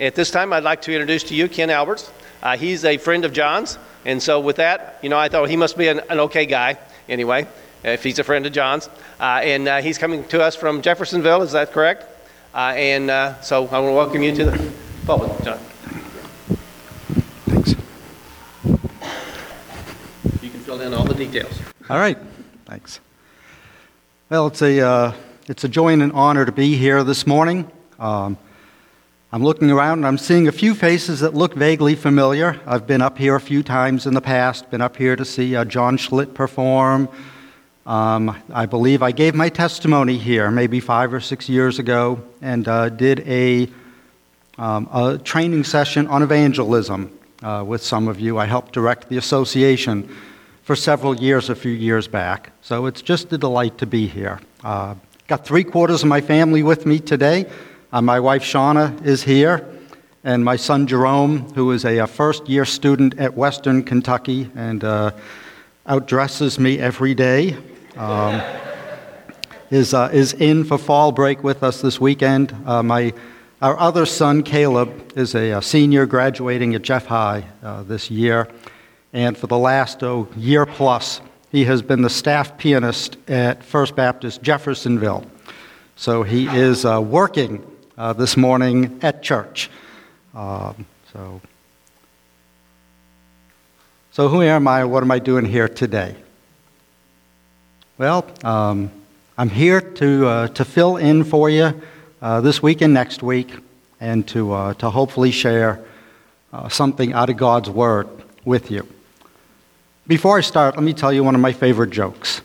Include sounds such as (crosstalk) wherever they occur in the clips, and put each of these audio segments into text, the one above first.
At this time, I'd like to introduce to you Ken Alberts. Uh, he's a friend of John's, and so with that, you know, I thought he must be an, an okay guy anyway, if he's a friend of John's. Uh, and uh, he's coming to us from Jeffersonville, is that correct? Uh, and uh, so I want to welcome you to the pulpit, John. Thanks. You can fill in all the details. All right. Thanks. Well, it's a, uh, it's a joy and an honor to be here this morning. Um, I'm looking around and I'm seeing a few faces that look vaguely familiar. I've been up here a few times in the past, been up here to see uh, John Schlitt perform. Um, I believe I gave my testimony here maybe five or six years ago and uh, did a, um, a training session on evangelism uh, with some of you. I helped direct the association for several years a few years back. So it's just a delight to be here. Uh, got three quarters of my family with me today. Uh, my wife Shauna is here, and my son Jerome, who is a, a first year student at Western Kentucky and uh, outdresses me every day, um, is, uh, is in for fall break with us this weekend. Uh, my, our other son, Caleb, is a, a senior graduating at Jeff High uh, this year, and for the last oh, year plus, he has been the staff pianist at First Baptist Jeffersonville. So he is uh, working uh, this morning at church. Um, so, so who am I? What am I doing here today? Well, um, I'm here to, uh, to fill in for you uh, this week and next week, and to, uh, to hopefully share uh, something out of God's Word with you. Before I start, let me tell you one of my favorite jokes.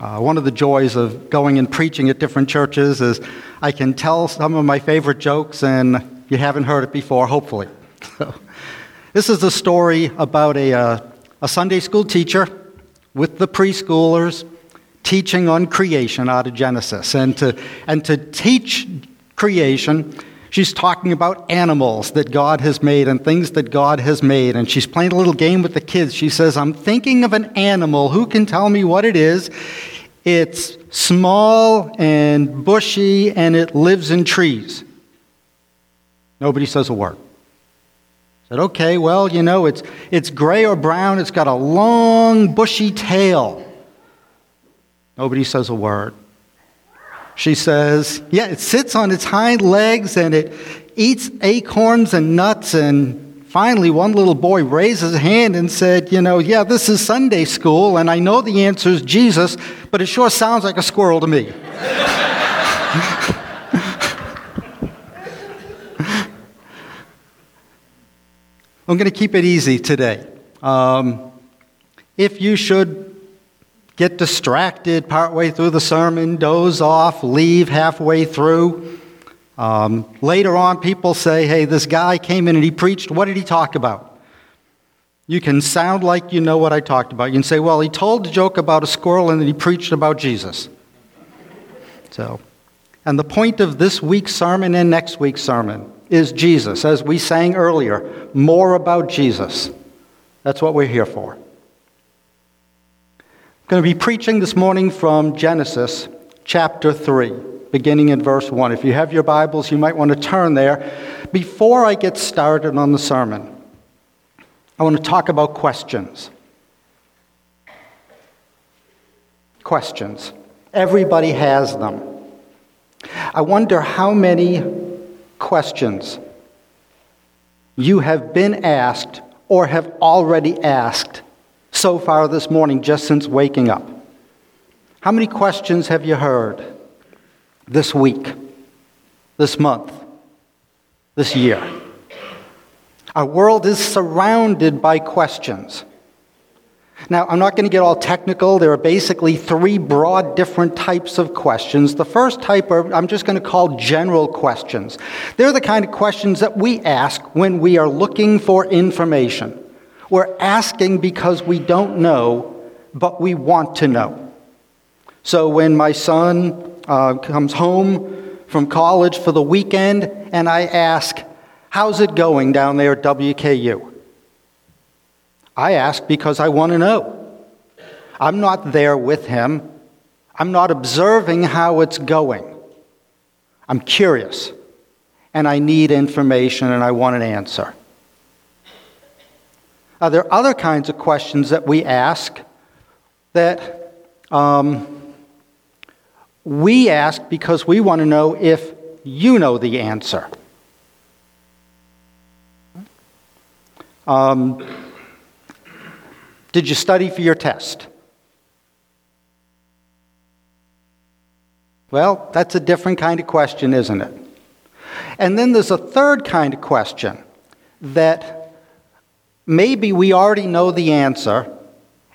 Uh, one of the joys of going and preaching at different churches is I can tell some of my favorite jokes, and you haven't heard it before, hopefully. So, this is a story about a, uh, a Sunday school teacher with the preschoolers teaching on creation out of Genesis. And to, and to teach creation, she's talking about animals that God has made and things that God has made. And she's playing a little game with the kids. She says, I'm thinking of an animal. Who can tell me what it is? It's small and bushy and it lives in trees. Nobody says a word. I said, okay, well, you know, it's, it's gray or brown, it's got a long, bushy tail. Nobody says a word. She says, yeah, it sits on its hind legs and it eats acorns and nuts and Finally, one little boy raised his hand and said, You know, yeah, this is Sunday school, and I know the answer is Jesus, but it sure sounds like a squirrel to me. (laughs) I'm going to keep it easy today. Um, if you should get distracted partway through the sermon, doze off, leave halfway through, um, later on, people say, hey, this guy came in and he preached. What did he talk about? You can sound like you know what I talked about. You can say, well, he told a joke about a squirrel and then he preached about Jesus. So, and the point of this week's sermon and next week's sermon is Jesus. As we sang earlier, more about Jesus. That's what we're here for. Going to be preaching this morning from Genesis chapter 3 beginning in verse 1. If you have your Bibles, you might want to turn there. Before I get started on the sermon, I want to talk about questions. Questions. Everybody has them. I wonder how many questions you have been asked or have already asked so far this morning just since waking up. How many questions have you heard? this week, this month, this year. Our world is surrounded by questions. Now, I'm not going to get all technical. There are basically three broad different types of questions. The first type are, I'm just going to call general questions. They're the kind of questions that we ask when we are looking for information. We're asking because we don't know, but we want to know. So when my son uh, comes home from college for the weekend, and I ask, How's it going down there at WKU? I ask because I want to know. I'm not there with him, I'm not observing how it's going. I'm curious. and I need information and I want an answer. Are there other kinds of questions that we ask that um, we ask because we want to know if you know the answer? Um, did you study for your test? Well, that's a different kind of question, isn't it? And then there's a third kind of question that maybe we already know the answer,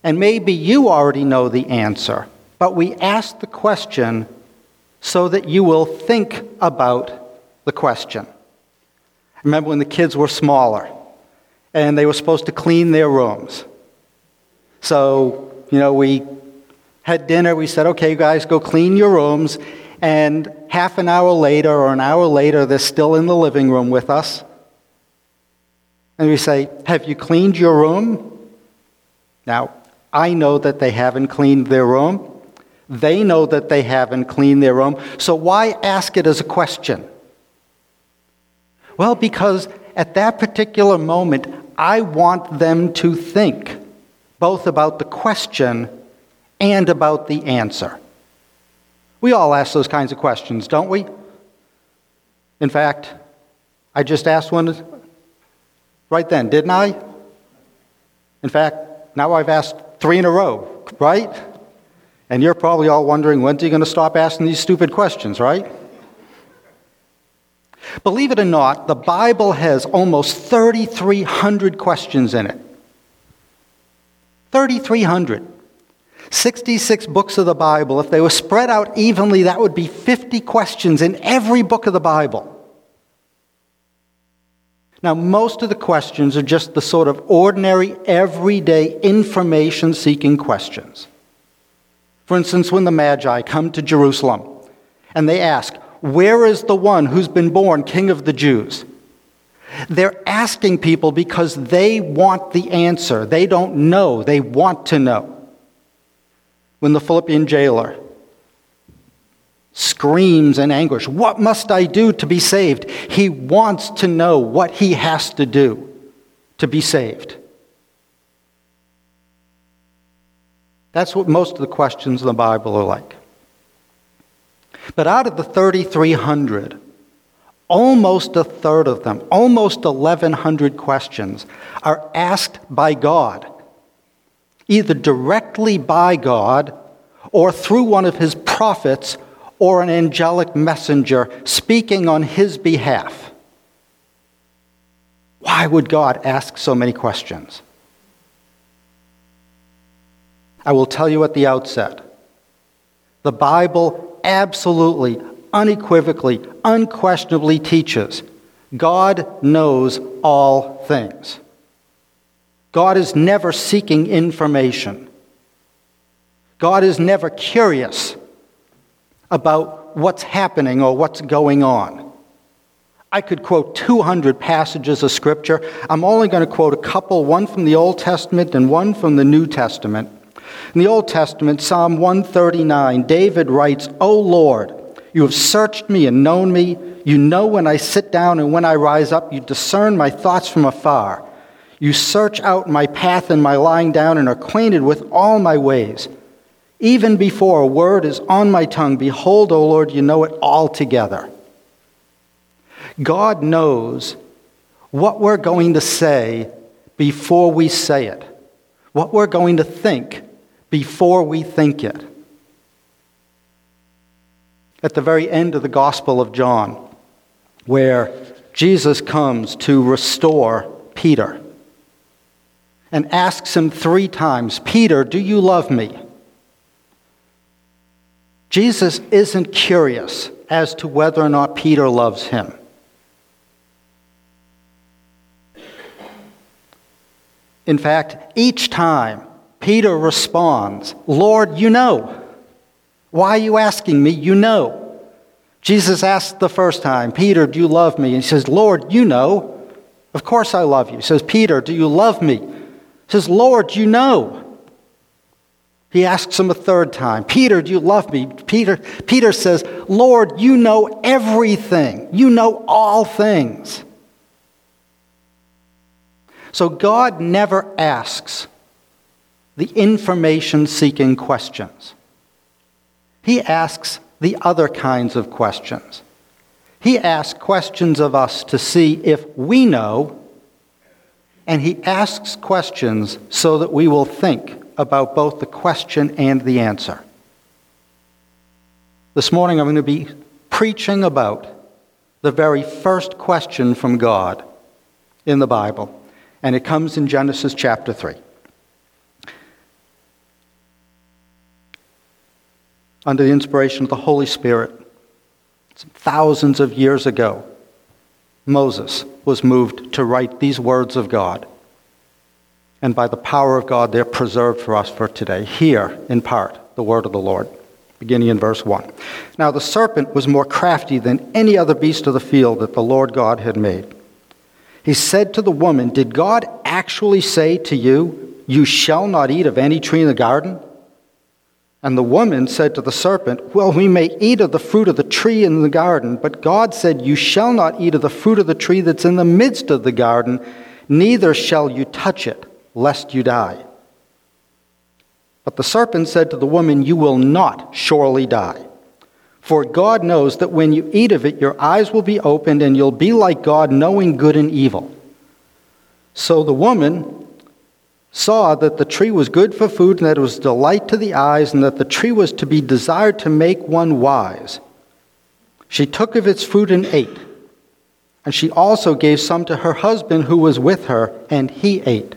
and maybe you already know the answer, but we ask the question so that you will think about the question. Remember when the kids were smaller and they were supposed to clean their rooms? So, you know, we had dinner, we said, okay, guys, go clean your rooms. And half an hour later or an hour later, they're still in the living room with us. And we say, Have you cleaned your room? Now, I know that they haven't cleaned their room. They know that they haven't cleaned their room. So why ask it as a question? Well, because at that particular moment, I want them to think both about the question and about the answer. We all ask those kinds of questions, don't we? In fact, I just asked one right then, didn't I? In fact, now I've asked three in a row, right? And you're probably all wondering when's he going to stop asking these stupid questions, right? Believe it or not, the Bible has almost 3,300 questions in it. 3,300. 66 books of the Bible. If they were spread out evenly, that would be 50 questions in every book of the Bible. Now, most of the questions are just the sort of ordinary, everyday, information seeking questions. For instance, when the Magi come to Jerusalem and they ask, Where is the one who's been born King of the Jews? They're asking people because they want the answer. They don't know, they want to know when the Philippian jailer screams in anguish, What must I do to be saved? He wants to know what he has to do to be saved. That's what most of the questions in the Bible are like. But out of the 3,300, almost a third of them, almost 1,100 questions, are asked by God either directly by God or through one of his prophets or an angelic messenger speaking on his behalf. Why would God ask so many questions? I will tell you at the outset the Bible absolutely, unequivocally, unquestionably teaches God knows all things. God is never seeking information. God is never curious about what's happening or what's going on. I could quote 200 passages of Scripture. I'm only going to quote a couple, one from the Old Testament and one from the New Testament. In the Old Testament, Psalm 139, David writes, O Lord, you have searched me and known me. You know when I sit down and when I rise up. You discern my thoughts from afar. You search out my path and my lying down and are acquainted with all my ways. Even before a word is on my tongue, behold, O Lord, you know it altogether. God knows what we're going to say before we say it, what we're going to think before we think it. At the very end of the Gospel of John, where Jesus comes to restore Peter and asks him three times, Peter, do you love me? Jesus isn't curious as to whether or not Peter loves him. In fact, each time Peter responds, Lord, you know. Why are you asking me? You know. Jesus asked the first time, Peter, do you love me? And he says, Lord, you know. Of course I love you. He says, Peter, do you love me? He says, Lord, you know. He asks him a third time, Peter, do you love me? Peter, Peter says, Lord, you know everything. You know all things. So God never asks the information seeking questions. He asks the other kinds of questions. He asks questions of us to see if we know, and he asks questions so that we will think about both the question and the answer. This morning I'm going to be preaching about the very first question from God in the Bible, and it comes in Genesis chapter 3. Under the inspiration of the Holy Spirit, thousands of years ago, Moses was moved to write these words of God. And by the power of God, they're preserved for us for today. Here, in part, the word of the Lord, beginning in verse 1. Now the serpent was more crafty than any other beast of the field that the Lord God had made. He said to the woman, Did God actually say to you, You shall not eat of any tree in the garden? And the woman said to the serpent, Well, we may eat of the fruit of the tree in the garden, but God said, You shall not eat of the fruit of the tree that's in the midst of the garden, neither shall you touch it, lest you die. But the serpent said to the woman, You will not surely die. For God knows that when you eat of it, your eyes will be opened, and you'll be like God, knowing good and evil. So the woman saw that the tree was good for food, and that it was delight to the eyes, and that the tree was to be desired to make one wise. She took of its fruit and ate. And she also gave some to her husband who was with her, and he ate.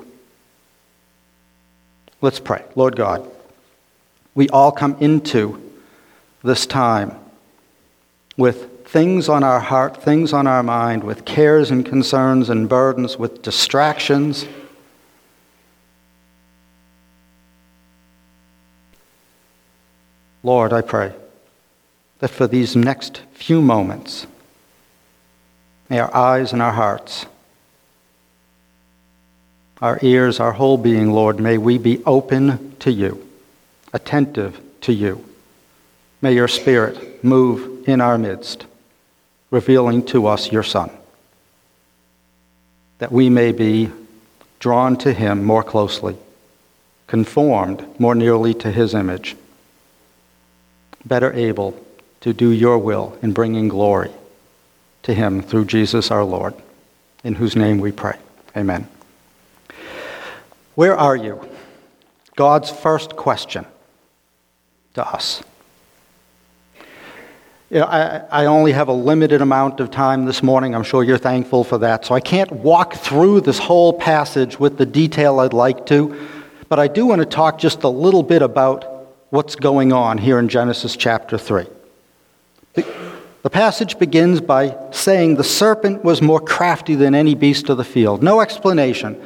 Let's pray. Lord God, we all come into this time with things on our heart, things on our mind, with cares and concerns and burdens, with distractions. Lord, I pray that for these next few moments, may our eyes and our hearts, our ears, our whole being, Lord, may we be open to you, attentive to you. May your Spirit move in our midst revealing to us your Son, that we may be drawn to him more closely, conformed more nearly to his image, better able to do your will in bringing glory to him through Jesus our Lord, in whose name we pray. Amen. Where are you? God's first question to us. You know, I, I, only have a limited amount of time this morning. I'm sure you're thankful for that. So I can't walk through this whole passage with the detail I'd like to, but I do want to talk just a little bit about what's going on here in Genesis chapter 3. The, the passage begins by saying the serpent was more crafty than any beast of the field. No explanation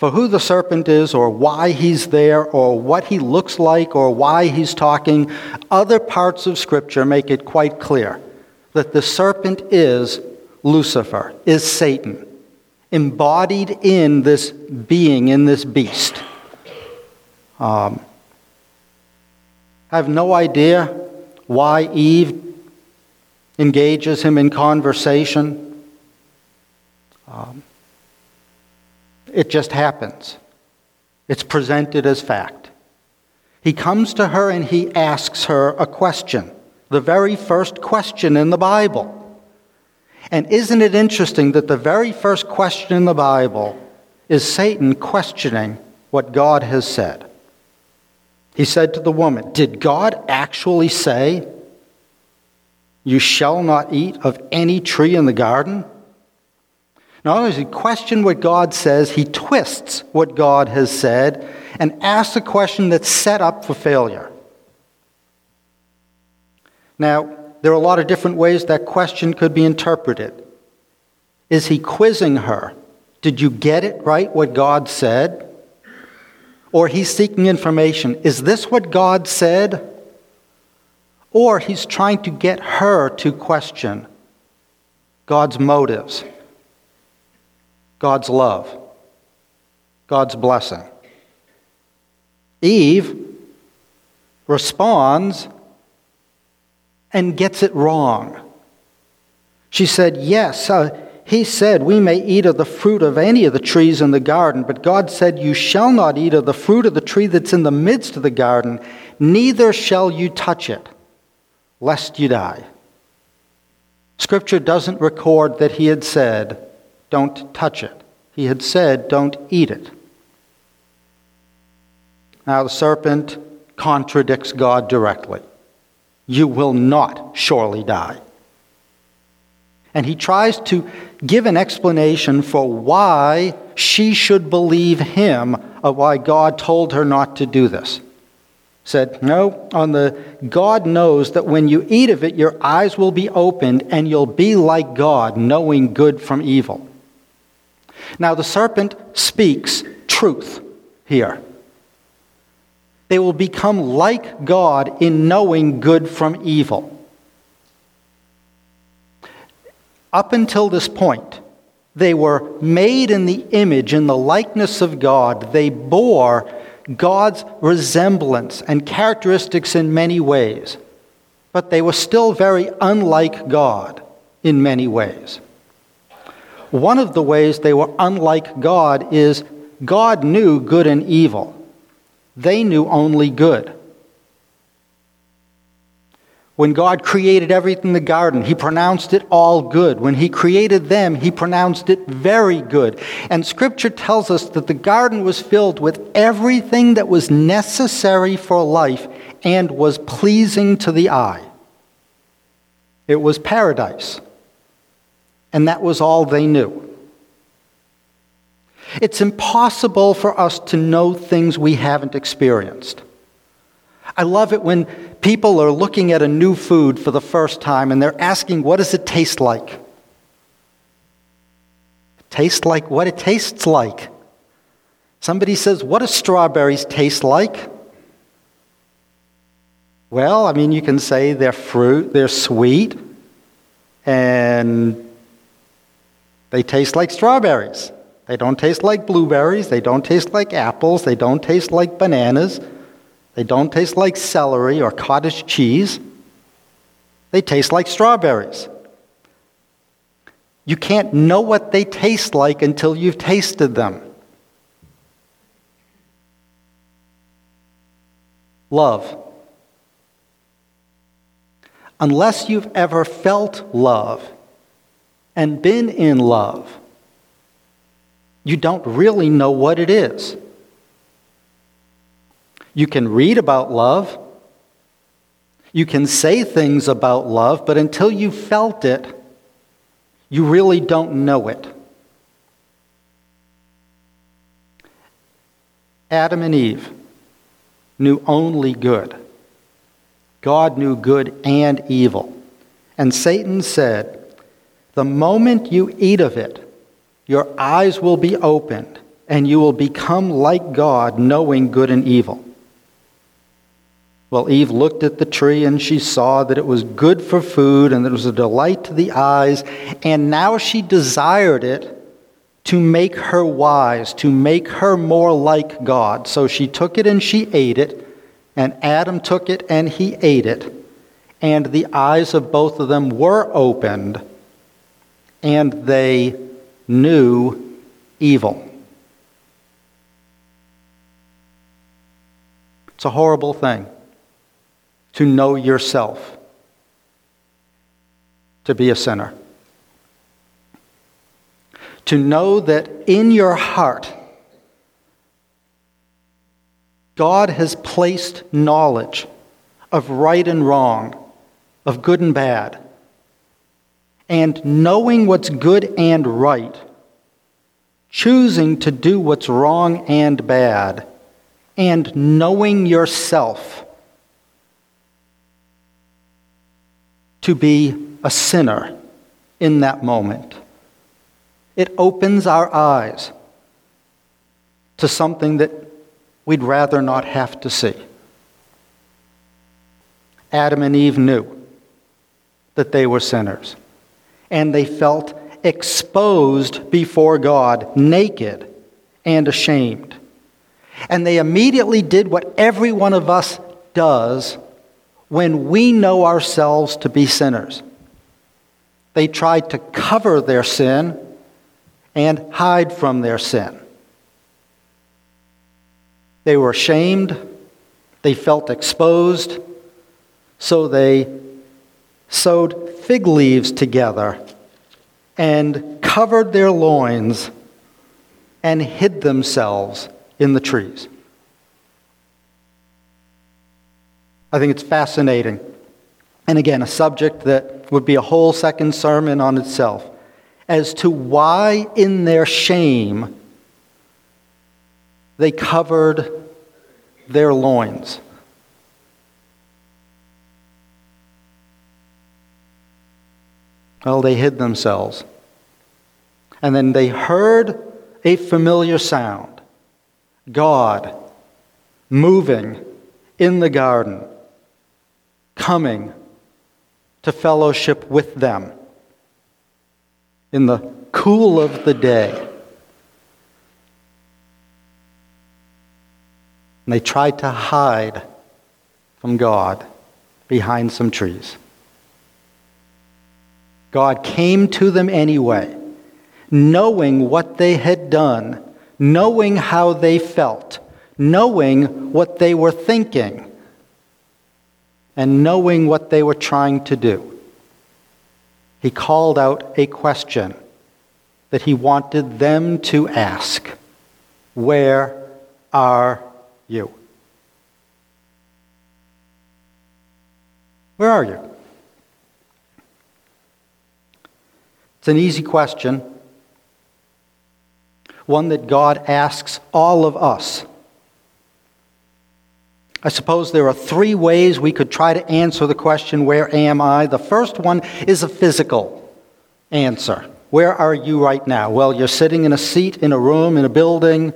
for who the serpent is or why he's there or what he looks like or why he's talking, other parts of Scripture make it quite clear that the serpent is Lucifer, is Satan, embodied in this being, in this beast. Um, I have no idea why Eve engages him in conversation. Um, it just happens. It's presented as fact. He comes to her and he asks her a question, the very first question in the Bible. And isn't it interesting that the very first question in the Bible is Satan questioning what God has said? He said to the woman, Did God actually say, You shall not eat of any tree in the garden? Not only does he question what God says, he twists what God has said and asks a question that's set up for failure. Now, there are a lot of different ways that question could be interpreted. Is he quizzing her? Did you get it right, what God said? Or he's seeking information. Is this what God said? Or he's trying to get her to question God's motives, God's love, God's blessing. Eve responds and gets it wrong. She said, Yes, uh, he said, We may eat of the fruit of any of the trees in the garden, but God said, You shall not eat of the fruit of the tree that's in the midst of the garden, neither shall you touch it, lest you die. Scripture doesn't record that he had said, Don't touch it. He had said, Don't eat it. Now, the serpent contradicts God directly. You will not surely die. And he tries to give an explanation for why she should believe him of why God told her not to do this. Said, No, on the God knows that when you eat of it, your eyes will be opened and you'll be like God, knowing good from evil. Now, the serpent speaks truth here. They will become like God in knowing good from evil. Up until this point, they were made in the image, in the likeness of God. They bore God's resemblance and characteristics in many ways, but they were still very unlike God in many ways. One of the ways they were unlike God is God knew good and evil. They knew only good. When God created everything in the garden, He pronounced it all good. When He created them, He pronounced it very good. And Scripture tells us that the garden was filled with everything that was necessary for life and was pleasing to the eye. It was paradise. And that was all they knew. It's impossible for us to know things we haven't experienced. I love it when people are looking at a new food for the first time and they're asking, what does it taste like? Tastes like what it tastes like. Somebody says, what do strawberries taste like? Well, I mean, you can say they're fruit, they're sweet, and they taste like strawberries. They don't taste like blueberries. They don't taste like apples. They don't taste like bananas. They don't taste like celery or cottage cheese. They taste like strawberries. You can't know what they taste like until you've tasted them. Love. Unless you've ever felt love and been in love, you don't really know what it is. You can read about love, you can say things about love, but until you felt it, you really don't know it. Adam and Eve knew only good. God knew good and evil. And Satan said, The moment you eat of it, your eyes will be opened, and you will become like God, knowing good and evil. Well, Eve looked at the tree and she saw that it was good for food and that it was a delight to the eyes, and now she desired it to make her wise, to make her more like God. So she took it and she ate it, and Adam took it and he ate it, and the eyes of both of them were opened, and they knew evil. It's a horrible thing to know yourself, to be a sinner. To know that in your heart, God has placed knowledge of right and wrong, of good and bad and knowing what's good and right, choosing to do what's wrong and bad, and knowing yourself. to be a sinner in that moment. It opens our eyes to something that we'd rather not have to see. Adam and Eve knew that they were sinners, and they felt exposed before God, naked and ashamed. And they immediately did what every one of us does when we know ourselves to be sinners. They tried to cover their sin and hide from their sin. They were ashamed, they felt exposed, so they sewed fig leaves together and covered their loins and hid themselves in the trees. I think it's fascinating. And again, a subject that would be a whole second sermon on itself as to why, in their shame, they covered their loins. Well, they hid themselves. And then they heard a familiar sound God moving in the garden, coming to fellowship with them in the cool of the day. And they tried to hide from God behind some trees. God came to them anyway, knowing what they had done, knowing how they felt, knowing what they were thinking, and knowing what they were trying to do. He called out a question that he wanted them to ask Where are you? Where are you? It's an easy question, one that God asks all of us. I suppose there are three ways we could try to answer the question, Where am I? The first one is a physical answer. Where are you right now? Well, you're sitting in a seat, in a room, in a building,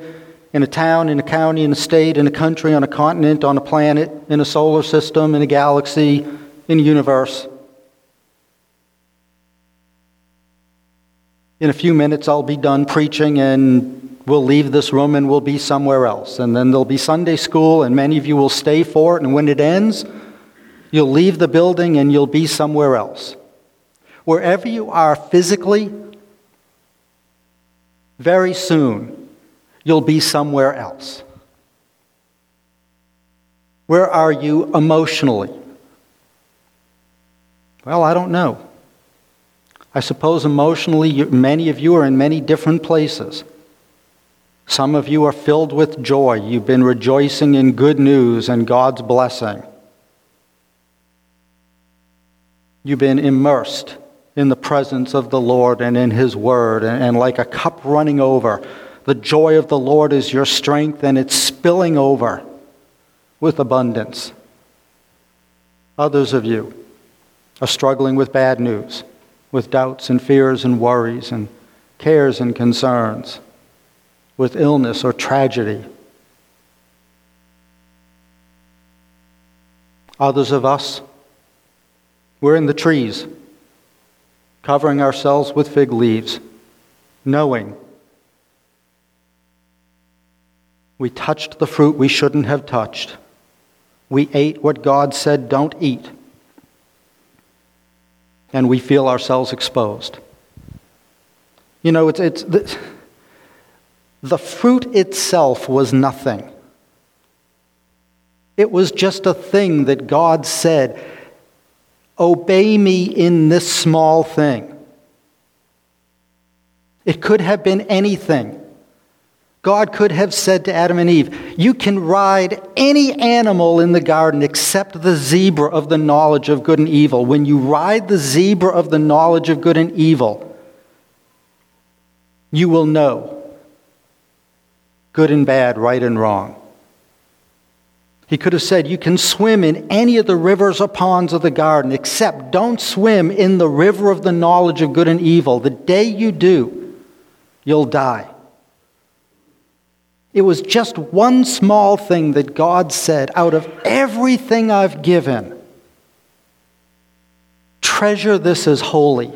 in a town, in a county, in a state, in a country, on a continent, on a planet, in a solar system, in a galaxy, in a universe. In a few minutes, I'll be done preaching and we'll leave this room and we'll be somewhere else. And then there'll be Sunday school, and many of you will stay for it. And when it ends, you'll leave the building and you'll be somewhere else. Wherever you are physically, very soon you'll be somewhere else. Where are you emotionally? Well, I don't know. I suppose emotionally, many of you are in many different places. Some of you are filled with joy. You've been rejoicing in good news and God's blessing. You've been immersed in the presence of the Lord and in His Word, and, and like a cup running over, the joy of the Lord is your strength, and it's spilling over with abundance. Others of you are struggling with bad news with doubts and fears and worries and cares and concerns, with illness or tragedy. Others of us, we're in the trees, covering ourselves with fig leaves, knowing we touched the fruit we shouldn't have touched. We ate what God said don't eat and we feel ourselves exposed. You know, it's, it's the, the fruit itself was nothing. It was just a thing that God said, Obey me in this small thing. It could have been anything. God could have said to Adam and Eve, You can ride any animal in the garden except the zebra of the knowledge of good and evil. When you ride the zebra of the knowledge of good and evil, you will know good and bad, right and wrong. He could have said, You can swim in any of the rivers or ponds of the garden, except don't swim in the river of the knowledge of good and evil. The day you do, you'll die. It was just one small thing that God said out of everything I've given. Treasure this as holy,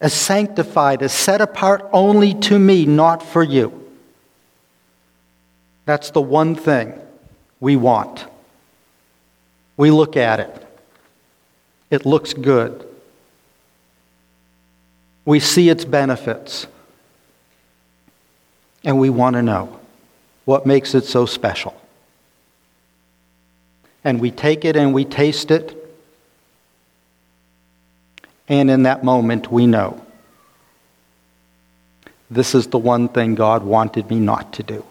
as sanctified, as set apart only to me, not for you. That's the one thing we want. We look at it, it looks good. We see its benefits, and we want to know what makes it so special. And we take it and we taste it, and in that moment we know this is the one thing God wanted me not to do.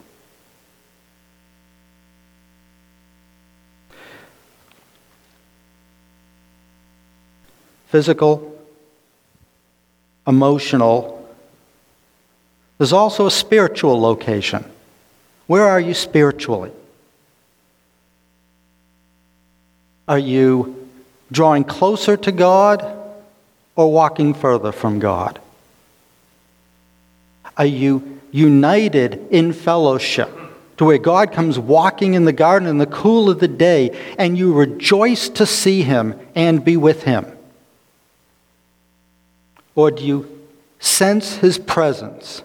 Physical, emotional, there's also a spiritual location. Where are you spiritually? Are you drawing closer to God or walking further from God? Are you united in fellowship to where God comes walking in the garden in the cool of the day and you rejoice to see him and be with him? Or do you sense his presence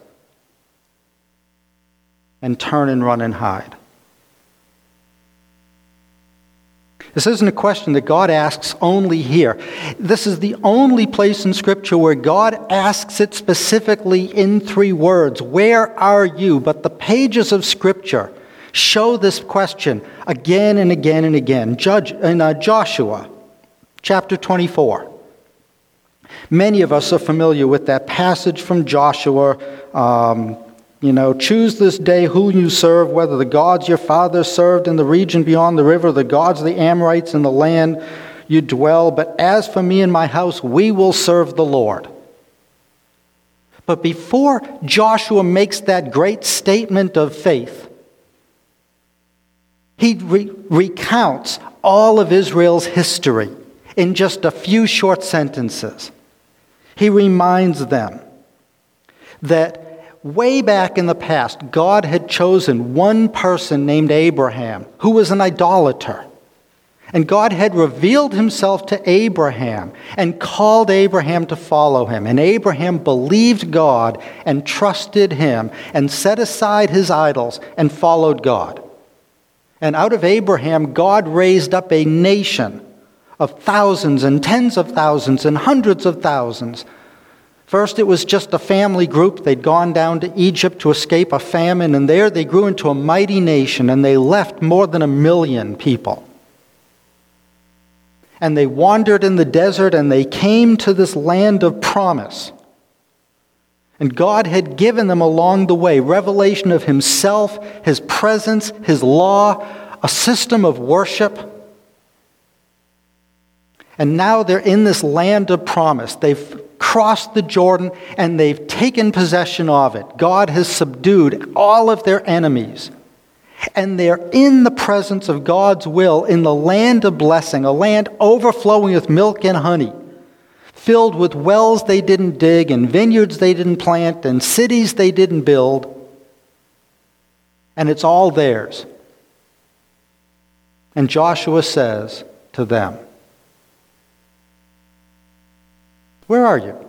and turn and run and hide? This isn't a question that God asks only here. This is the only place in Scripture where God asks it specifically in three words Where are you? But the pages of Scripture show this question again and again and again. Judge, in uh, Joshua chapter 24. Many of us are familiar with that passage from Joshua. Um, you know, choose this day who you serve, whether the gods your fathers served in the region beyond the river, the gods of the Amorites in the land you dwell. But as for me and my house, we will serve the Lord. But before Joshua makes that great statement of faith, he re- recounts all of Israel's history in just a few short sentences. He reminds them that way back in the past, God had chosen one person named Abraham who was an idolater. And God had revealed himself to Abraham and called Abraham to follow him. And Abraham believed God and trusted him and set aside his idols and followed God. And out of Abraham, God raised up a nation of thousands and tens of thousands and hundreds of thousands First, it was just a family group. They'd gone down to Egypt to escape a famine, and there they grew into a mighty nation, and they left more than a million people. And they wandered in the desert, and they came to this land of promise. And God had given them along the way revelation of Himself, His presence, His law, a system of worship. And now they're in this land of promise. They've crossed the Jordan and they've taken possession of it. God has subdued all of their enemies. And they're in the presence of God's will in the land of blessing, a land overflowing with milk and honey, filled with wells they didn't dig, and vineyards they didn't plant, and cities they didn't build. And it's all theirs. And Joshua says to them, Where are you?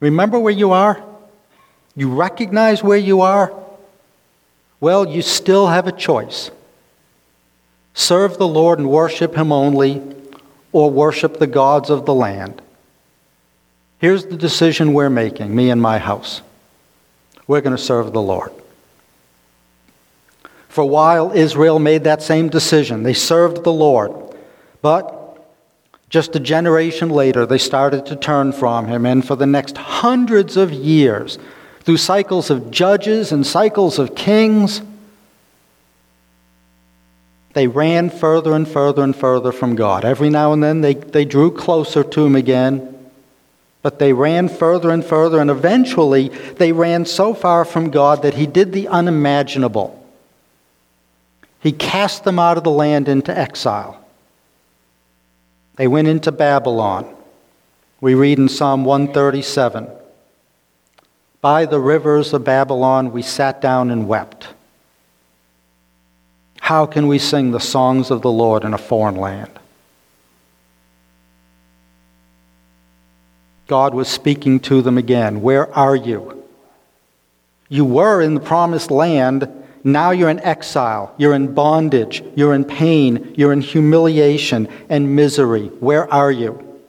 Remember where you are? You recognize where you are? Well, you still have a choice. Serve the Lord and worship Him only, or worship the gods of the land. Here's the decision we're making, me and my house. We're going to serve the Lord. For a while, Israel made that same decision. They served the Lord. But just a generation later, they started to turn from him, and for the next hundreds of years, through cycles of judges and cycles of kings, they ran further and further and further from God. Every now and then they, they drew closer to him again, but they ran further and further, and eventually they ran so far from God that he did the unimaginable. He cast them out of the land into exile. They went into Babylon. We read in Psalm 137 By the rivers of Babylon we sat down and wept. How can we sing the songs of the Lord in a foreign land? God was speaking to them again. Where are you? You were in the promised land. Now you're in exile. You're in bondage. You're in pain. You're in humiliation and misery. Where are you?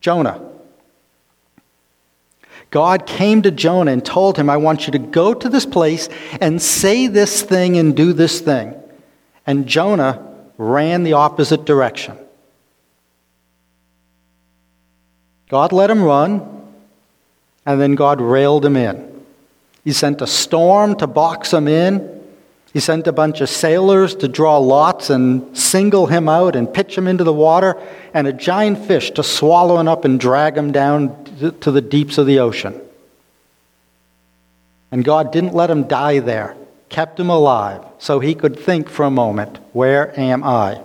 Jonah. God came to Jonah and told him, I want you to go to this place and say this thing and do this thing. And Jonah ran the opposite direction. God let him run, and then God railed him in. He sent a storm to box him in. He sent a bunch of sailors to draw lots and single him out and pitch him into the water, and a giant fish to swallow him up and drag him down to the deeps of the ocean. And God didn't let him die there, kept him alive so he could think for a moment, Where am I?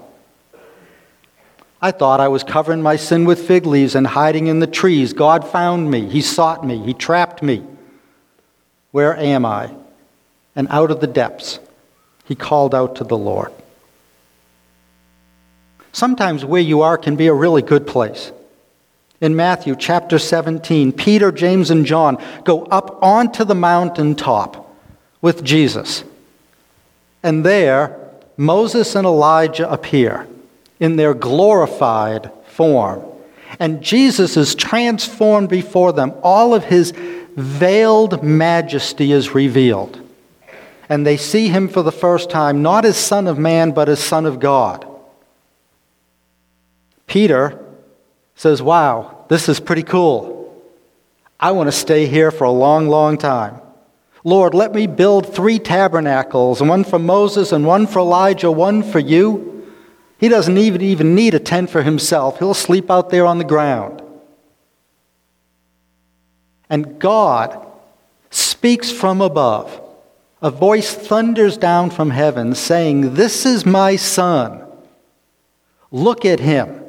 I thought I was covering my sin with fig leaves and hiding in the trees. God found me. He sought me. He trapped me. Where am I? And out of the depths, he called out to the Lord. Sometimes where you are can be a really good place. In Matthew chapter 17, Peter, James, and John go up onto the mountaintop with Jesus. And there, Moses and Elijah appear in their glorified form. And Jesus is transformed before them. All of his veiled majesty is revealed. And they see him for the first time, not as Son of Man, but as Son of God. Peter says, Wow, this is pretty cool. I want to stay here for a long, long time. Lord, let me build three tabernacles, one for Moses and one for Elijah, one for you. He doesn't even, even need a tent for himself. He'll sleep out there on the ground. And God speaks from above. A voice thunders down from heaven saying, This is my son. Look at him.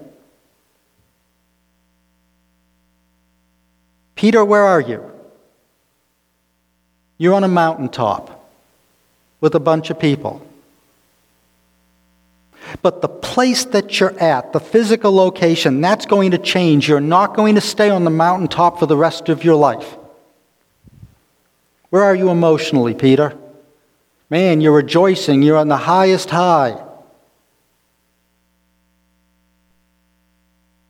Peter, where are you? You're on a mountaintop with a bunch of people. But the place that you're at, the physical location, that's going to change. You're not going to stay on the mountaintop for the rest of your life. Where are you emotionally, Peter? Man, you're rejoicing. You're on the highest high.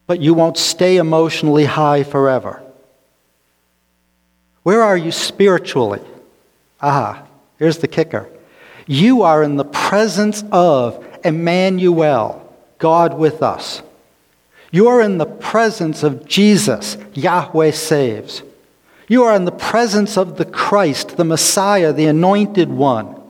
But you won't stay emotionally high forever. Where are you spiritually? Ah, here's the kicker. You are in the presence of Emmanuel, God with us. You are in the presence of Jesus, Yahweh saves. You are in the presence of the Christ, the Messiah, the anointed one.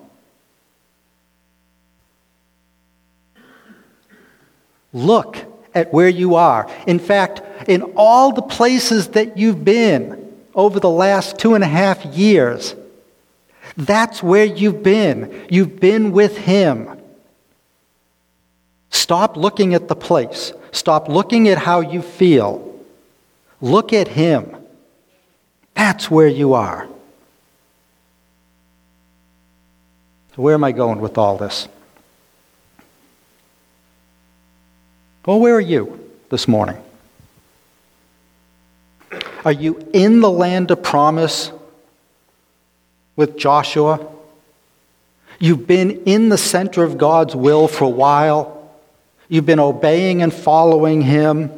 Look at where you are. In fact, in all the places that you've been over the last two and a half years, that's where you've been. You've been with Him. Stop looking at the place. Stop looking at how you feel. Look at Him. That's where you are. Where am I going with all this? Well, where are you this morning? Are you in the land of promise with Joshua? You've been in the center of God's will for a while. You've been obeying and following Him.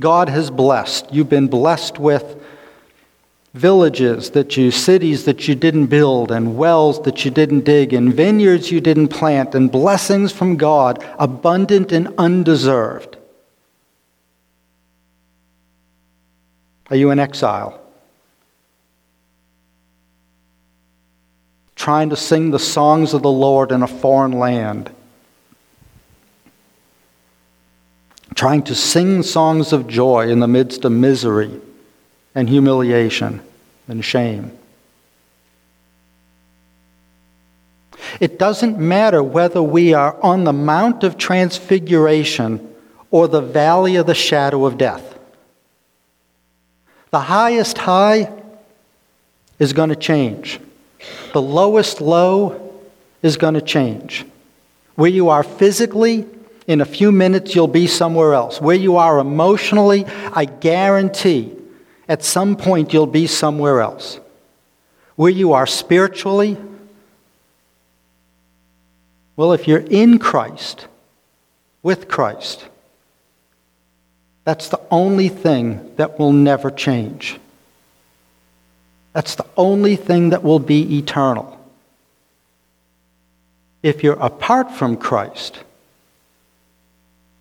God has blessed. You've been blessed with villages that you, cities that you didn't build, and wells that you didn't dig, and vineyards you didn't plant, and blessings from God, abundant and undeserved. Are you in exile? Trying to sing the songs of the Lord in a foreign land? Trying to sing songs of joy in the midst of misery and humiliation and shame. It doesn't matter whether we are on the Mount of Transfiguration or the valley of the shadow of death. The highest high is going to change. The lowest low is going to change. Where you are physically, in a few minutes you'll be somewhere else. Where you are emotionally, I guarantee at some point you'll be somewhere else. Where you are spiritually, well, if you're in Christ, with Christ, that's the only thing that will never change. That's the only thing that will be eternal. If you're apart from Christ,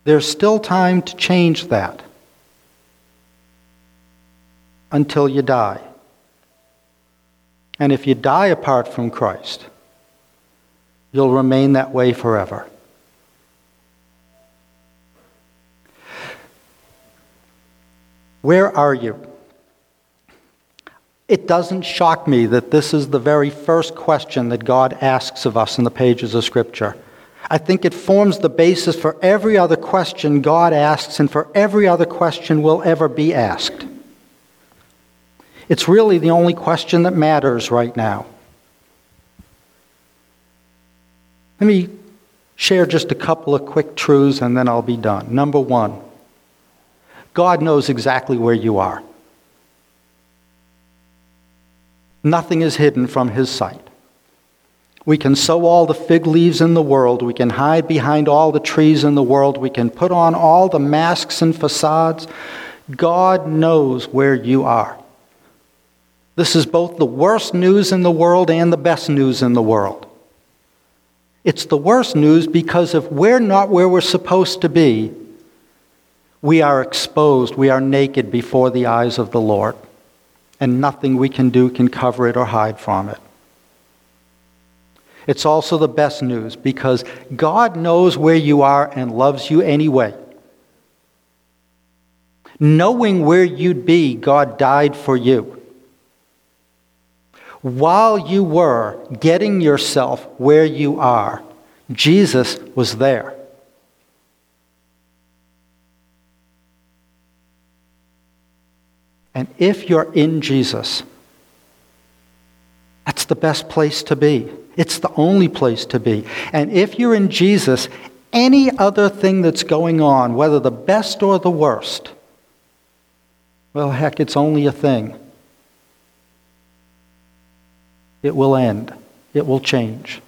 there's still time to change that until you die. And if you die apart from Christ, you'll remain that way forever. Where are you? It doesn't shock me that this is the very first question that God asks of us in the pages of Scripture. I think it forms the basis for every other question God asks and for every other question will ever be asked. It's really the only question that matters right now. Let me share just a couple of quick truths and then I'll be done. Number one, God knows exactly where you are. Nothing is hidden from His sight. We can sew all the fig leaves in the world. We can hide behind all the trees in the world. We can put on all the masks and facades. God knows where you are. This is both the worst news in the world and the best news in the world. It's the worst news because if we're not where we're supposed to be, we are exposed, we are naked before the eyes of the Lord, and nothing we can do can cover it or hide from it. It's also the best news because God knows where you are and loves you anyway. Knowing where you'd be, God died for you. While you were getting yourself where you are, Jesus was there. And if you're in Jesus, that's the best place to be. It's the only place to be. And if you're in Jesus, any other thing that's going on, whether the best or the worst, well, heck, it's only a thing. It will end, it will change.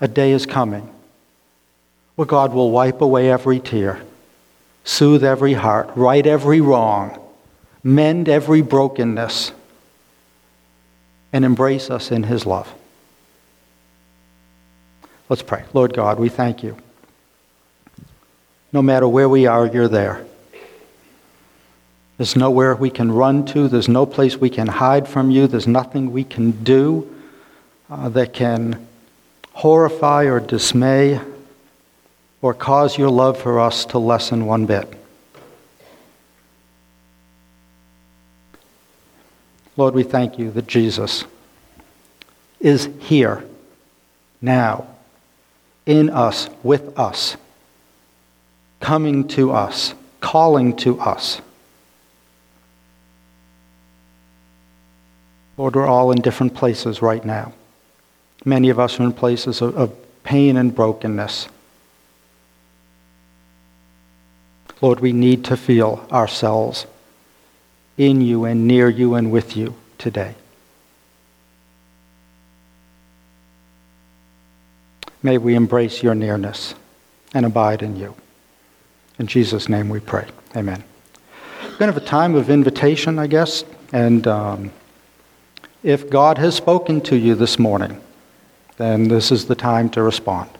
A day is coming where God will wipe away every tear, soothe every heart, right every wrong, mend every brokenness, and embrace us in His love. Let's pray. Lord God, we thank you. No matter where we are, you're there. There's nowhere we can run to. There's no place we can hide from you. There's nothing we can do uh, that can horrify or dismay or cause your love for us to lessen one bit. Lord, we thank you that Jesus is here now, in us, with us, coming to us, calling to us. Lord, we're all in different places right now. Many of us are in places of, of pain and brokenness. Lord, we need to feel ourselves in you and near you and with you today. May we embrace your nearness and abide in you. In Jesus' name we pray. Amen. We're going to have a time of invitation, I guess, and. Um, if God has spoken to you this morning, then this is the time to respond.